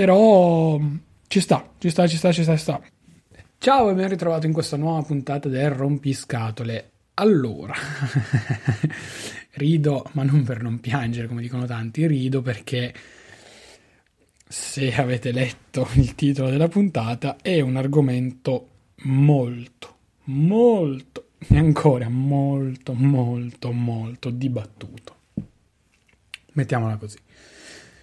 Però ci sta, ci sta, ci sta, ci sta, ci sta. Ciao e ben ritrovato in questa nuova puntata del Rompiscatole. Allora, rido, ma non per non piangere, come dicono tanti, rido perché se avete letto il titolo della puntata è un argomento molto, molto, e ancora molto, molto, molto dibattuto. Mettiamola così.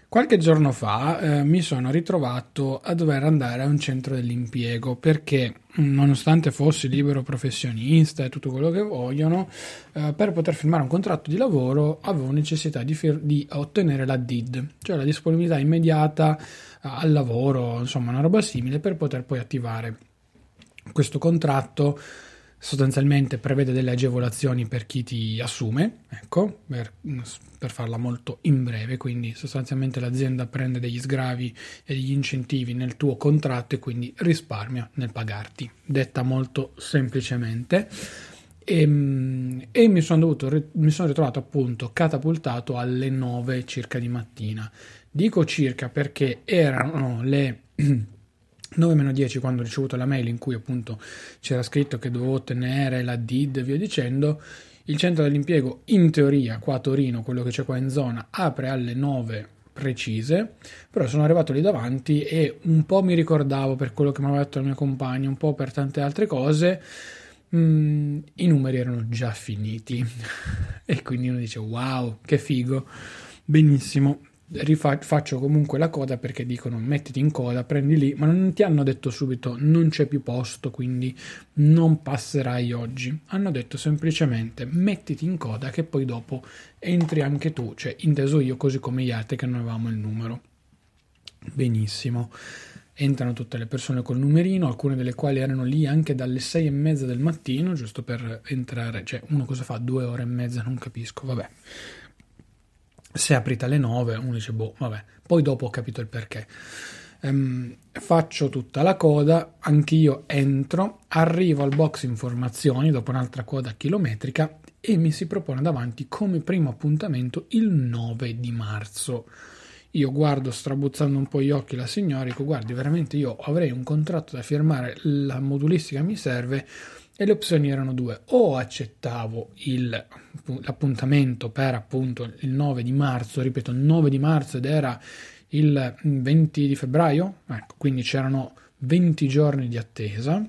Qualche giorno fa eh, mi sono ritrovato a dover andare a un centro dell'impiego perché, nonostante fossi libero professionista e tutto quello che vogliono, eh, per poter firmare un contratto di lavoro avevo necessità di, fir- di ottenere la DID, cioè la disponibilità immediata eh, al lavoro, insomma una roba simile per poter poi attivare questo contratto sostanzialmente prevede delle agevolazioni per chi ti assume, ecco, per, per, farla molto in breve, quindi sostanzialmente l'azienda prende degli sgravi e degli incentivi nel tuo contratto e quindi risparmia nel pagarti, detta molto semplicemente. E, e mi, sono dovuto, mi sono ritrovato appunto catapultato alle 9 circa di mattina. Dico circa perché erano le 9-10 quando ho ricevuto la mail in cui appunto c'era scritto che dovevo ottenere la DID e via dicendo, il centro dell'impiego in teoria qua a Torino, quello che c'è qua in zona, apre alle 9 precise, però sono arrivato lì davanti e un po' mi ricordavo per quello che mi aveva detto il mio compagno, un po' per tante altre cose, mm, i numeri erano già finiti. E quindi uno dice wow, che figo, benissimo, Rifa- faccio comunque la coda perché dicono mettiti in coda, prendi lì, ma non ti hanno detto subito non c'è più posto, quindi non passerai oggi. Hanno detto semplicemente mettiti in coda che poi dopo entri anche tu, cioè inteso io così come gli altri che non avevamo il numero. Benissimo. Entrano tutte le persone col numerino, alcune delle quali erano lì anche dalle sei e mezza del mattino, giusto per entrare. Cioè, uno cosa fa? Due ore e mezza, non capisco, vabbè se aprite alle 9 uno dice boh vabbè. Poi dopo ho capito il perché. Ehm, faccio tutta la coda anch'io entro arrivo al box informazioni dopo un'altra coda chilometrica e mi si propone davanti come primo appuntamento il 9 di marzo. Io guardo strabuzzando un po' gli occhi la signora dico guardi veramente io avrei un contratto da firmare la modulistica mi serve e le opzioni erano due. O accettavo il, l'appuntamento per appunto il 9 di marzo ripeto 9 di marzo ed era il 20 di febbraio ecco quindi c'erano 20 giorni di attesa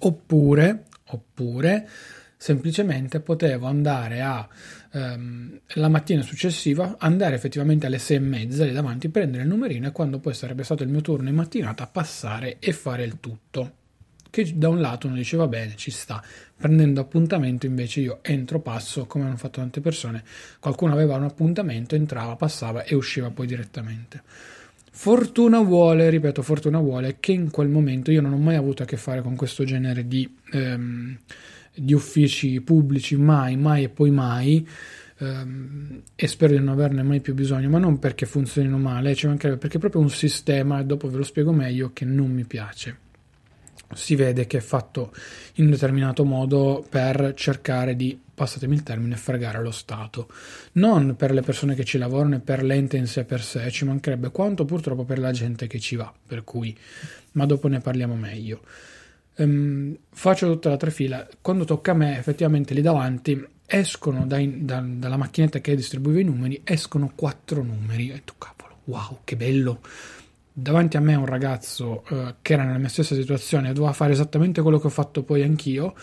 oppure oppure semplicemente potevo andare a ehm, la mattina successiva andare effettivamente alle sei e mezza lì davanti prendere il numerino e quando poi sarebbe stato il mio turno in mattinata passare e fare il tutto che da un lato uno dice va bene, ci sta, prendendo appuntamento invece io entro, passo, come hanno fatto tante persone, qualcuno aveva un appuntamento, entrava, passava e usciva poi direttamente. Fortuna vuole, ripeto, fortuna vuole che in quel momento io non ho mai avuto a che fare con questo genere di, ehm, di uffici pubblici, mai, mai e poi mai, ehm, e spero di non averne mai più bisogno, ma non perché funzionino male, ci mancherebbe, perché è proprio un sistema, e dopo ve lo spiego meglio, che non mi piace si vede che è fatto in un determinato modo per cercare di passatemi il termine, fregare lo Stato. Non per le persone che ci lavorano e per l'ente in sé per sé, ci mancherebbe quanto purtroppo per la gente che ci va, per cui, ma dopo ne parliamo meglio. Um, faccio tutta la trafila, quando tocca a me, effettivamente lì davanti escono dai, da, dalla macchinetta che distribuiva i numeri, escono quattro numeri. E tu cavolo, wow, che bello! Davanti a me un ragazzo uh, che era nella mia stessa situazione e doveva fare esattamente quello che ho fatto poi anch'io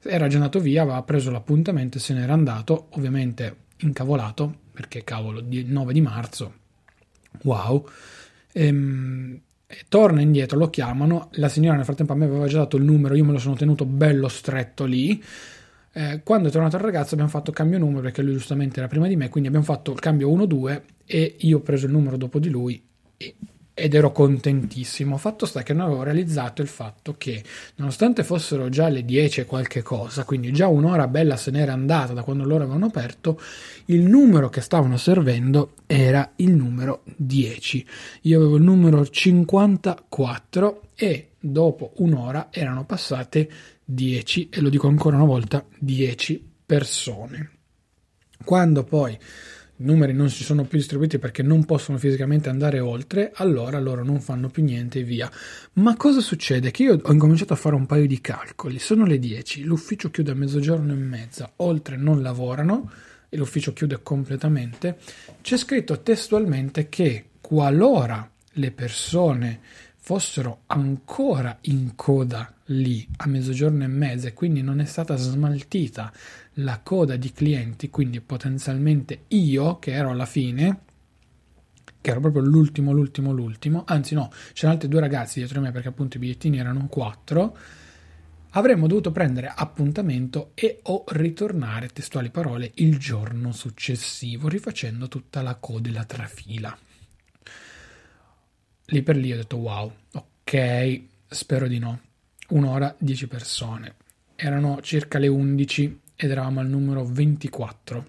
era già andato via, aveva preso l'appuntamento e se n'era andato, ovviamente incavolato, perché cavolo, 9 di marzo, wow. Ehm, torna indietro, lo chiamano, la signora nel frattempo a me aveva già dato il numero, io me lo sono tenuto bello stretto lì. Eh, quando è tornato il ragazzo abbiamo fatto cambio numero perché lui giustamente era prima di me, quindi abbiamo fatto il cambio 1-2 e io ho preso il numero dopo di lui e ed ero contentissimo. Fatto sta che non avevo realizzato il fatto che, nonostante fossero già le 10 e qualche cosa, quindi già un'ora bella se n'era andata da quando loro avevano aperto, il numero che stavano servendo era il numero 10. Io avevo il numero 54 e dopo un'ora erano passate 10, e lo dico ancora una volta, 10 persone. Quando poi numeri non si sono più distribuiti perché non possono fisicamente andare oltre, allora loro non fanno più niente e via. Ma cosa succede? Che io ho incominciato a fare un paio di calcoli. Sono le 10, l'ufficio chiude a mezzogiorno e mezza, oltre non lavorano e l'ufficio chiude completamente. C'è scritto testualmente che qualora le persone fossero ancora in coda lì a mezzogiorno e mezza e quindi non è stata smaltita la coda di clienti, quindi potenzialmente io che ero alla fine, che ero proprio l'ultimo, l'ultimo, l'ultimo, anzi no, c'erano altri due ragazzi dietro me perché appunto i bigliettini erano quattro, avremmo dovuto prendere appuntamento e o ritornare, testuali parole, il giorno successivo, rifacendo tutta la coda e la trafila. Lì per lì ho detto wow, ok, spero di no. Un'ora, 10 persone. Erano circa le 11 ed eravamo al numero 24.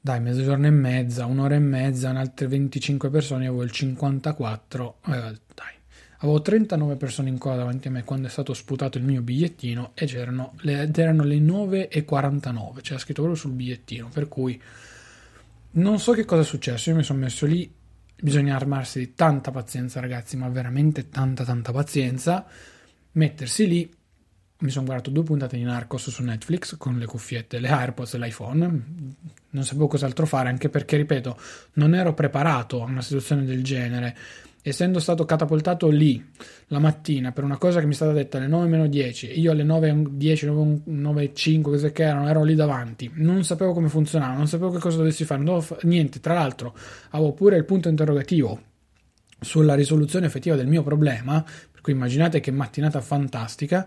Dai, mezzogiorno e mezza, un'ora e mezza, altre 25 persone, avevo il 54, eh, dai. Avevo 39 persone in coda davanti a me quando è stato sputato il mio bigliettino e c'erano le, erano le 9.49, c'era scritto proprio sul bigliettino, per cui non so che cosa è successo, io mi sono messo lì, bisogna armarsi di tanta pazienza ragazzi, ma veramente tanta tanta pazienza, mettersi lì mi sono guardato due puntate di Narcos su Netflix con le cuffiette, le AirPods e l'iPhone. Non sapevo cos'altro fare, anche perché, ripeto, non ero preparato a una situazione del genere. Essendo stato catapultato lì la mattina per una cosa che mi è stata detta alle 9 meno 10 e io alle 9 10, 9, 9 5, cose che erano, ero lì davanti, non sapevo come funzionava, non sapevo che cosa dovessi fare, non dovevo niente. Tra l'altro, avevo pure il punto interrogativo sulla risoluzione effettiva del mio problema, per cui immaginate che mattinata fantastica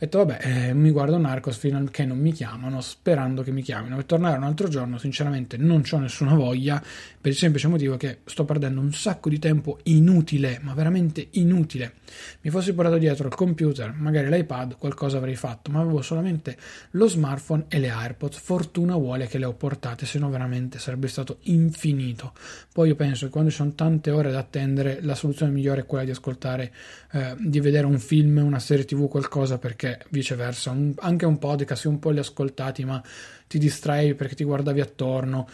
ho detto vabbè, eh, mi guardo Narcos fino a che non mi chiamano, sperando che mi chiamino. Per tornare un altro giorno, sinceramente non ho nessuna voglia, per il semplice motivo che sto perdendo un sacco di tempo inutile, ma veramente inutile. Mi fossi portato dietro il computer, magari l'iPad, qualcosa avrei fatto, ma avevo solamente lo smartphone e le AirPods. Fortuna vuole che le ho portate, se no veramente sarebbe stato infinito. Poi io penso che quando ci sono tante ore da attendere, la soluzione migliore è quella di ascoltare, eh, di vedere un film, una serie tv, qualcosa perché anche viceversa, un, anche un podcast, un po' li ascoltati, ma ti distrai perché ti guardavi attorno.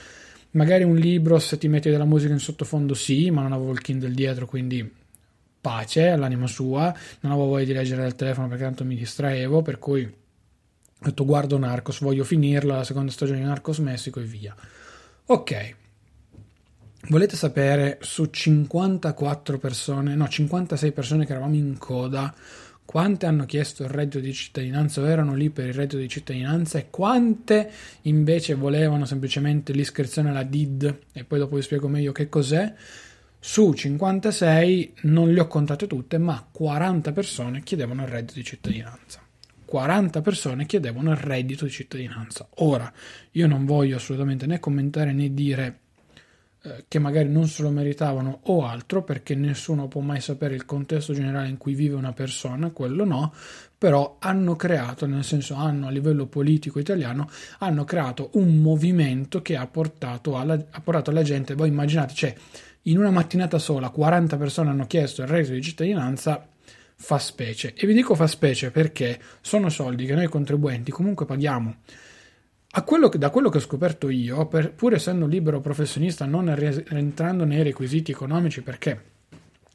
Magari un libro, se ti metti della musica in sottofondo, sì, ma non avevo il Kindle dietro, quindi pace all'anima sua. Non avevo voglia di leggere dal telefono perché tanto mi distraevo, per cui ho detto guardo Narcos, voglio finirla, la seconda stagione di Narcos Messico e via. Ok. Volete sapere su 54 persone, no, 56 persone che eravamo in coda, quante hanno chiesto il reddito di cittadinanza o erano lì per il reddito di cittadinanza e quante invece volevano semplicemente l'iscrizione alla DID e poi dopo vi spiego meglio che cos'è. Su 56 non le ho contate tutte, ma 40 persone chiedevano il reddito di cittadinanza. 40 persone chiedevano il reddito di cittadinanza. Ora, io non voglio assolutamente né commentare né dire eh, che magari non se lo meritavano o altro, perché nessuno può mai sapere il contesto generale in cui vive una persona, quello no, però hanno creato, nel senso hanno a livello politico italiano, hanno creato un movimento che ha portato alla, ha portato alla gente, voi immaginate, cioè in una mattinata sola 40 persone hanno chiesto il reddito di cittadinanza, fa specie. E vi dico fa specie perché sono soldi che noi contribuenti comunque paghiamo. Quello che, da quello che ho scoperto io, per, pur essendo libero professionista, non rientrando nei requisiti economici, perché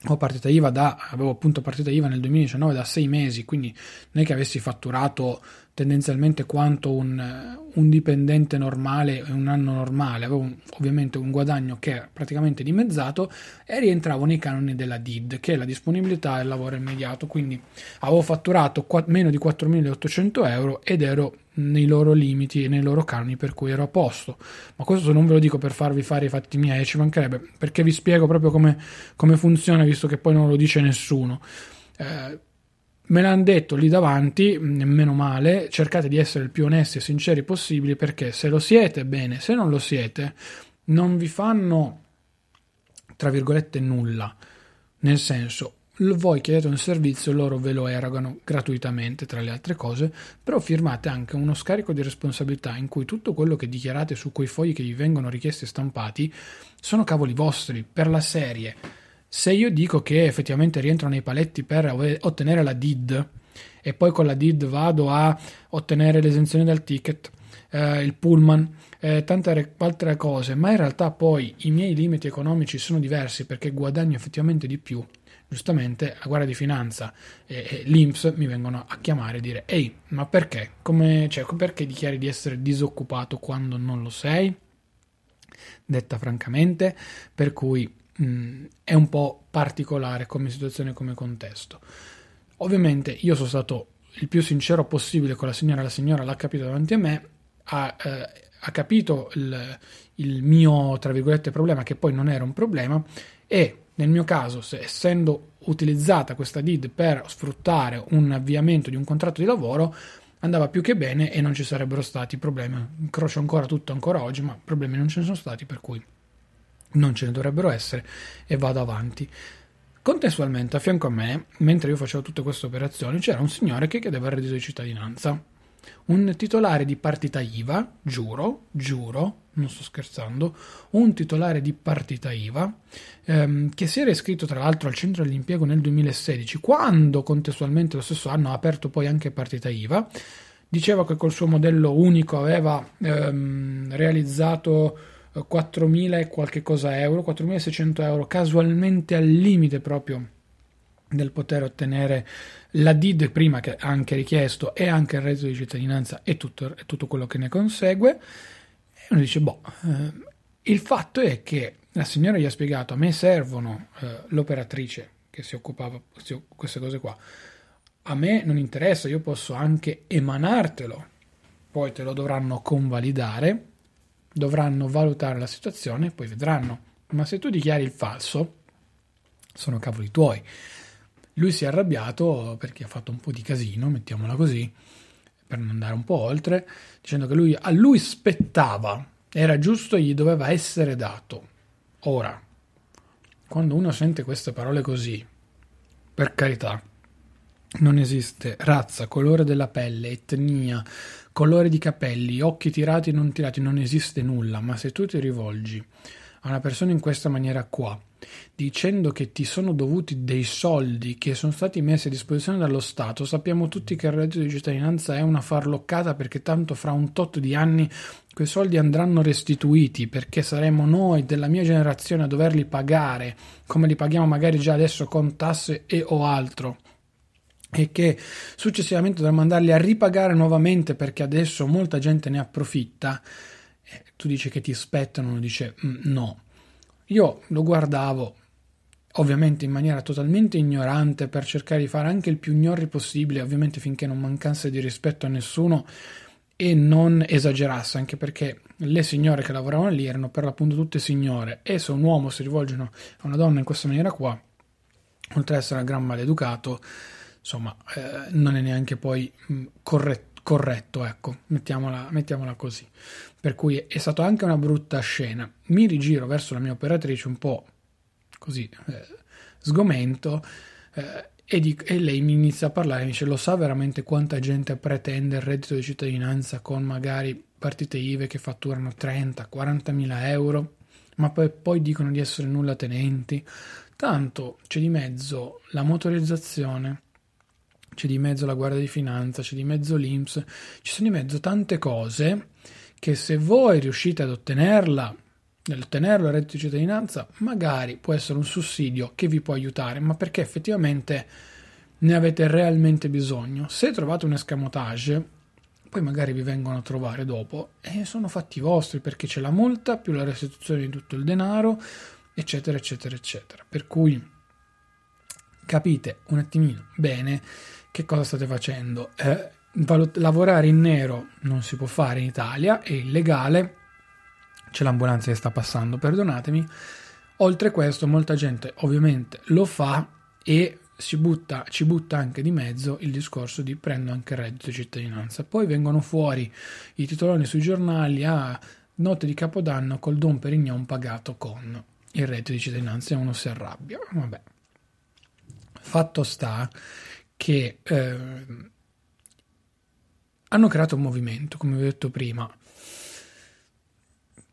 ho partita IVA da, avevo appunto partita IVA nel 2019 da sei mesi, quindi non è che avessi fatturato tendenzialmente quanto un, un dipendente normale un anno normale, avevo un, ovviamente un guadagno che è praticamente dimezzato e rientravo nei canoni della DID, che è la disponibilità del lavoro immediato, quindi avevo fatturato qu- meno di 4.800 euro ed ero nei loro limiti e nei loro canoni per cui ero a posto. Ma questo non ve lo dico per farvi fare i fatti miei, ci mancherebbe, perché vi spiego proprio come, come funziona, visto che poi non lo dice nessuno. Eh, me l'hanno detto lì davanti, meno male, cercate di essere il più onesti e sinceri possibili perché se lo siete, bene, se non lo siete, non vi fanno, tra virgolette, nulla. Nel senso, voi chiedete un servizio, loro ve lo erogano gratuitamente, tra le altre cose, però firmate anche uno scarico di responsabilità in cui tutto quello che dichiarate su quei fogli che vi vengono richiesti e stampati sono cavoli vostri, per la serie. Se io dico che effettivamente rientro nei paletti per ottenere la DID e poi con la DID vado a ottenere l'esenzione dal ticket, eh, il pullman, eh, tante altre cose, ma in realtà poi i miei limiti economici sono diversi perché guadagno effettivamente di più giustamente la Guardia di Finanza e, e l'Inps mi vengono a chiamare e dire ehi ma perché? Come, cioè, perché dichiari di essere disoccupato quando non lo sei? detta francamente per cui mh, è un po' particolare come situazione come contesto ovviamente io sono stato il più sincero possibile con la signora la signora l'ha capito davanti a me ha, eh, ha capito il, il mio tra virgolette problema che poi non era un problema e nel mio caso, se, essendo utilizzata questa DID per sfruttare un avviamento di un contratto di lavoro, andava più che bene e non ci sarebbero stati problemi. Incrocio ancora tutto ancora oggi, ma problemi non ce ne sono stati, per cui non ce ne dovrebbero essere e vado avanti. Contestualmente, a fianco a me, mentre io facevo tutte queste operazioni, c'era un signore che chiedeva il reddito di cittadinanza un titolare di partita IVA, giuro, giuro, non sto scherzando, un titolare di partita IVA ehm, che si era iscritto tra l'altro al centro dell'impiego nel 2016, quando contestualmente lo stesso anno ha aperto poi anche partita IVA, diceva che col suo modello unico aveva ehm, realizzato 4.000 e qualche cosa euro, 4.600 euro, casualmente al limite proprio del poter ottenere la DID prima che anche richiesto e anche il reddito di cittadinanza e tutto, e tutto quello che ne consegue. E uno dice, boh, eh, il fatto è che la signora gli ha spiegato, a me servono eh, l'operatrice che si occupava di queste cose qua, a me non interessa, io posso anche emanartelo, poi te lo dovranno convalidare, dovranno valutare la situazione e poi vedranno. Ma se tu dichiari il falso, sono cavoli tuoi. Lui si è arrabbiato perché ha fatto un po' di casino, mettiamola così, per non andare un po' oltre, dicendo che lui, a lui spettava, era giusto, gli doveva essere dato. Ora, quando uno sente queste parole così, per carità, non esiste razza, colore della pelle, etnia, colore di capelli, occhi tirati e non tirati, non esiste nulla, ma se tu ti rivolgi a una persona in questa maniera qua, dicendo che ti sono dovuti dei soldi che sono stati messi a disposizione dallo Stato, sappiamo tutti che il reddito di cittadinanza è una farloccata perché tanto fra un tot di anni quei soldi andranno restituiti perché saremo noi della mia generazione a doverli pagare come li paghiamo magari già adesso con tasse e o altro e che successivamente dovremo andarli a ripagare nuovamente perché adesso molta gente ne approfitta eh, tu dici che ti aspettano uno dice mm, no. Io lo guardavo ovviamente in maniera totalmente ignorante per cercare di fare anche il più gnorri possibile, ovviamente finché non mancasse di rispetto a nessuno e non esagerasse, anche perché le signore che lavoravano lì erano per l'appunto tutte signore e se un uomo si rivolge a una donna in questa maniera qua, oltre ad essere un gran maleducato, insomma, eh, non è neanche poi mh, corretto corretto, ecco, mettiamola, mettiamola, così. Per cui è stata anche una brutta scena. Mi rigiro verso la mia operatrice un po' così eh, sgomento eh, e, di, e, lei mi inizia a parlare, mi dice lo sa veramente quanta gente pretende il reddito di cittadinanza con magari partite IVE che fatturano 30, 40 mila euro, ma poi, poi dicono di essere nulla tenenti. Tanto c'è di mezzo la motorizzazione, c'è di mezzo la Guardia di Finanza, c'è di mezzo l'Inps, ci sono di mezzo tante cose che se voi riuscite ad ottenerla, nell'ottenerlo il reddito di cittadinanza, magari può essere un sussidio che vi può aiutare, ma perché effettivamente ne avete realmente bisogno. Se trovate un escamotage, poi magari vi vengono a trovare dopo e sono fatti vostri perché c'è la multa più la restituzione di tutto il denaro, eccetera, eccetera, eccetera. Per cui capite un attimino bene che cosa state facendo. Eh, valut- lavorare in nero non si può fare in Italia, è illegale, c'è l'ambulanza che sta passando, perdonatemi. Oltre a questo, molta gente ovviamente lo fa e butta, ci butta anche di mezzo il discorso di prendo anche il reddito di cittadinanza. Poi vengono fuori i titoloni sui giornali a ah, notte di Capodanno col Don Perignon pagato con il reddito di cittadinanza e uno si arrabbia. Vabbè. Fatto sta che eh, hanno creato un movimento, come vi ho detto prima.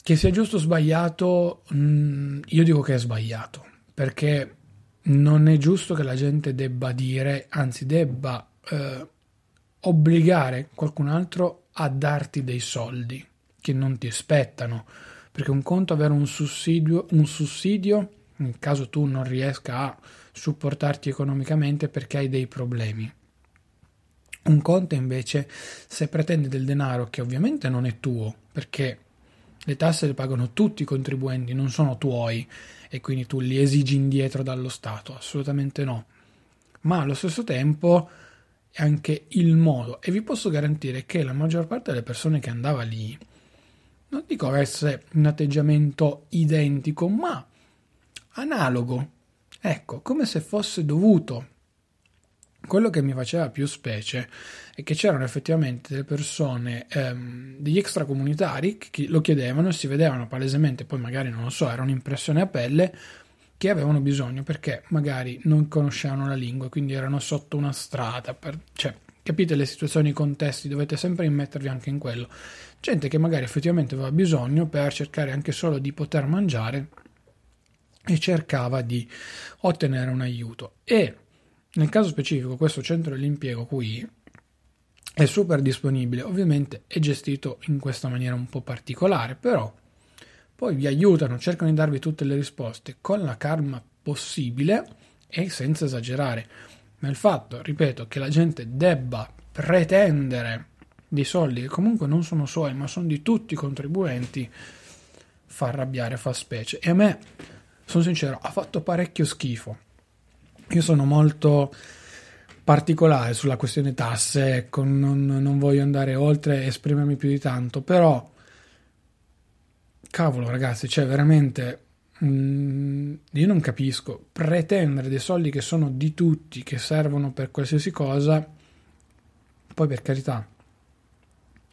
Che sia giusto o sbagliato, mh, mm, io dico che è sbagliato, perché non è giusto che la gente debba dire, anzi debba eh, obbligare qualcun altro a darti dei soldi che non ti spettano, perché un conto è avere un sussidio, un sussidio in caso tu non riesca a supportarti economicamente perché hai dei problemi. Un conto invece se pretendi del denaro che ovviamente non è tuo, perché le tasse le pagano tutti i contribuenti, non sono tuoi, e quindi tu li esigi indietro dallo Stato, assolutamente no. Ma allo stesso tempo è anche il modo, e vi posso garantire che la maggior parte delle persone che andava lì, non dico avesse un atteggiamento identico, ma analogo. Ecco, come se fosse dovuto. Quello che mi faceva più specie è che c'erano effettivamente delle persone, ehm, degli extracomunitari che lo chiedevano e si vedevano palesemente, poi magari non lo so, era un'impressione a pelle, che avevano bisogno perché magari non conoscevano la lingua, quindi erano sotto una strada, per, cioè capite le situazioni, i contesti, dovete sempre immettervi anche in quello. Gente che magari effettivamente aveva bisogno per cercare anche solo di poter mangiare e cercava di ottenere un aiuto. E nel caso specifico, questo centro dell'impiego qui è super disponibile, ovviamente è gestito in questa maniera un po' particolare, però poi vi aiutano, cercano di darvi tutte le risposte con la calma possibile e senza esagerare. Il fatto, ripeto, che la gente debba pretendere dei soldi che comunque non sono suoi, ma sono di tutti i contribuenti, fa arrabbiare, fa specie. E a me, sono sincero, ha fatto parecchio schifo. Io sono molto particolare sulla questione tasse, ecco, non, non voglio andare oltre e esprimermi più di tanto, però cavolo ragazzi, cioè veramente mm, io non capisco pretendere dei soldi che sono di tutti, che servono per qualsiasi cosa, poi per carità,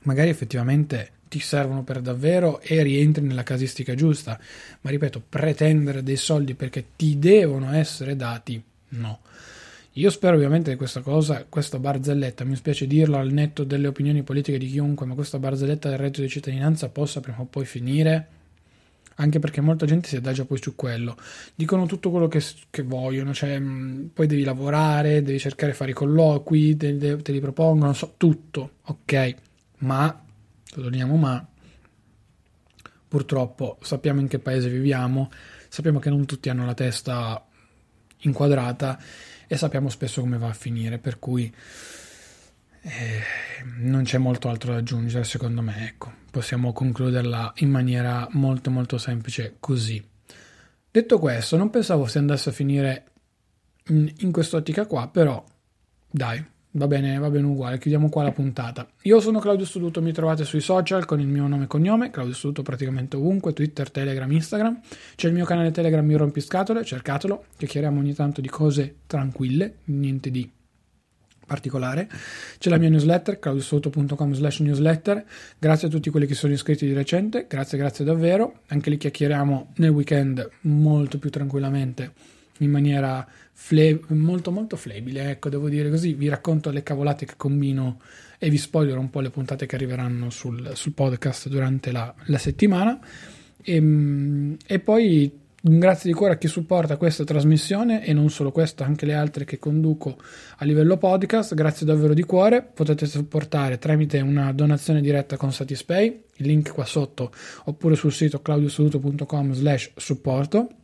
magari effettivamente ti servono per davvero e rientri nella casistica giusta, ma ripeto, pretendere dei soldi perché ti devono essere dati, no. Io spero ovviamente che questa cosa, questa barzelletta, mi spiace dirlo al netto delle opinioni politiche di chiunque, ma questa barzelletta del reddito di cittadinanza possa prima o poi finire, anche perché molta gente si adagia poi su quello. Dicono tutto quello che, che vogliono, cioè poi devi lavorare, devi cercare di fare i colloqui, te, te, te li propongono, so, tutto, ok, ma, sottolineiamo ma, purtroppo sappiamo in che paese viviamo, sappiamo che non tutti hanno la testa inquadrata e sappiamo spesso come va a finire, per cui eh, non c'è molto altro da aggiungere secondo me, ecco, possiamo concluderla in maniera molto molto semplice così. Detto questo, non pensavo si andasse a finire in, in quest'ottica qua, però dai, Va bene, va bene uguale, chiudiamo qua la puntata. Io sono Claudio Studuto, mi trovate sui social con il mio nome e cognome, Claudio Studuto praticamente ovunque, Twitter, Telegram, Instagram. C'è il mio canale Telegram Mi Rompiscatole, cercatelo, chiacchieriamo ogni tanto di cose tranquille, niente di particolare. C'è la mia newsletter, claudiostuduto.com slash newsletter. Grazie a tutti quelli che sono iscritti di recente, grazie, grazie davvero. Anche lì chiacchieriamo nel weekend molto più tranquillamente in maniera fle- molto molto flebile, ecco, devo dire così, vi racconto le cavolate che combino e vi spoilerò un po' le puntate che arriveranno sul, sul podcast durante la, la settimana e, ehm, e, poi Un grazie di cuore a chi supporta questa trasmissione e non solo questa, anche le altre che conduco a livello podcast. Grazie davvero di cuore. Potete supportare tramite una donazione diretta con Satispay, il link qua sotto, oppure sul sito claudiosoluto.com slash supporto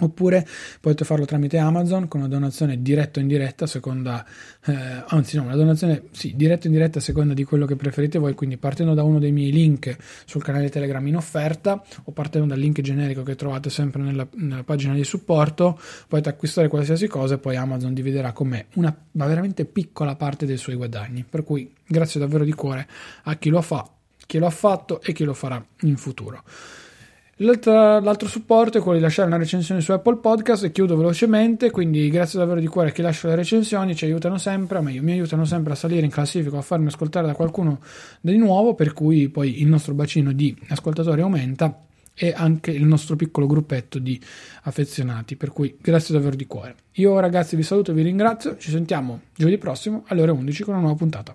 Oppure potete farlo tramite Amazon con una donazione diretta o indiretta a seconda, eh, anzi no, una donazione sì, diretta o indiretta a seconda di quello che preferite voi, quindi partendo da uno dei miei link sul canale Telegram in offerta o partendo dal link generico che trovate sempre nella, nella pagina di supporto, potete acquistare qualsiasi cosa e poi Amazon dividerà con me una ma veramente piccola parte dei suoi guadagni. Per cui grazie davvero di cuore a chi lo fa, chi lo ha fatto e chi lo farà in futuro. L'altro, supporto è quello di lasciare una recensione su Apple Podcast e chiudo velocemente, quindi grazie davvero di cuore a chi lascia le recensioni, ci aiutano sempre, meglio mi aiutano sempre a salire in classifica, a farmi ascoltare da qualcuno di nuovo, per cui poi il nostro bacino di ascoltatori aumenta e anche il nostro piccolo gruppetto di affezionati, per cui grazie davvero di cuore. Io ragazzi vi saluto e vi ringrazio, ci sentiamo giovedì prossimo alle ore 11 con una nuova puntata.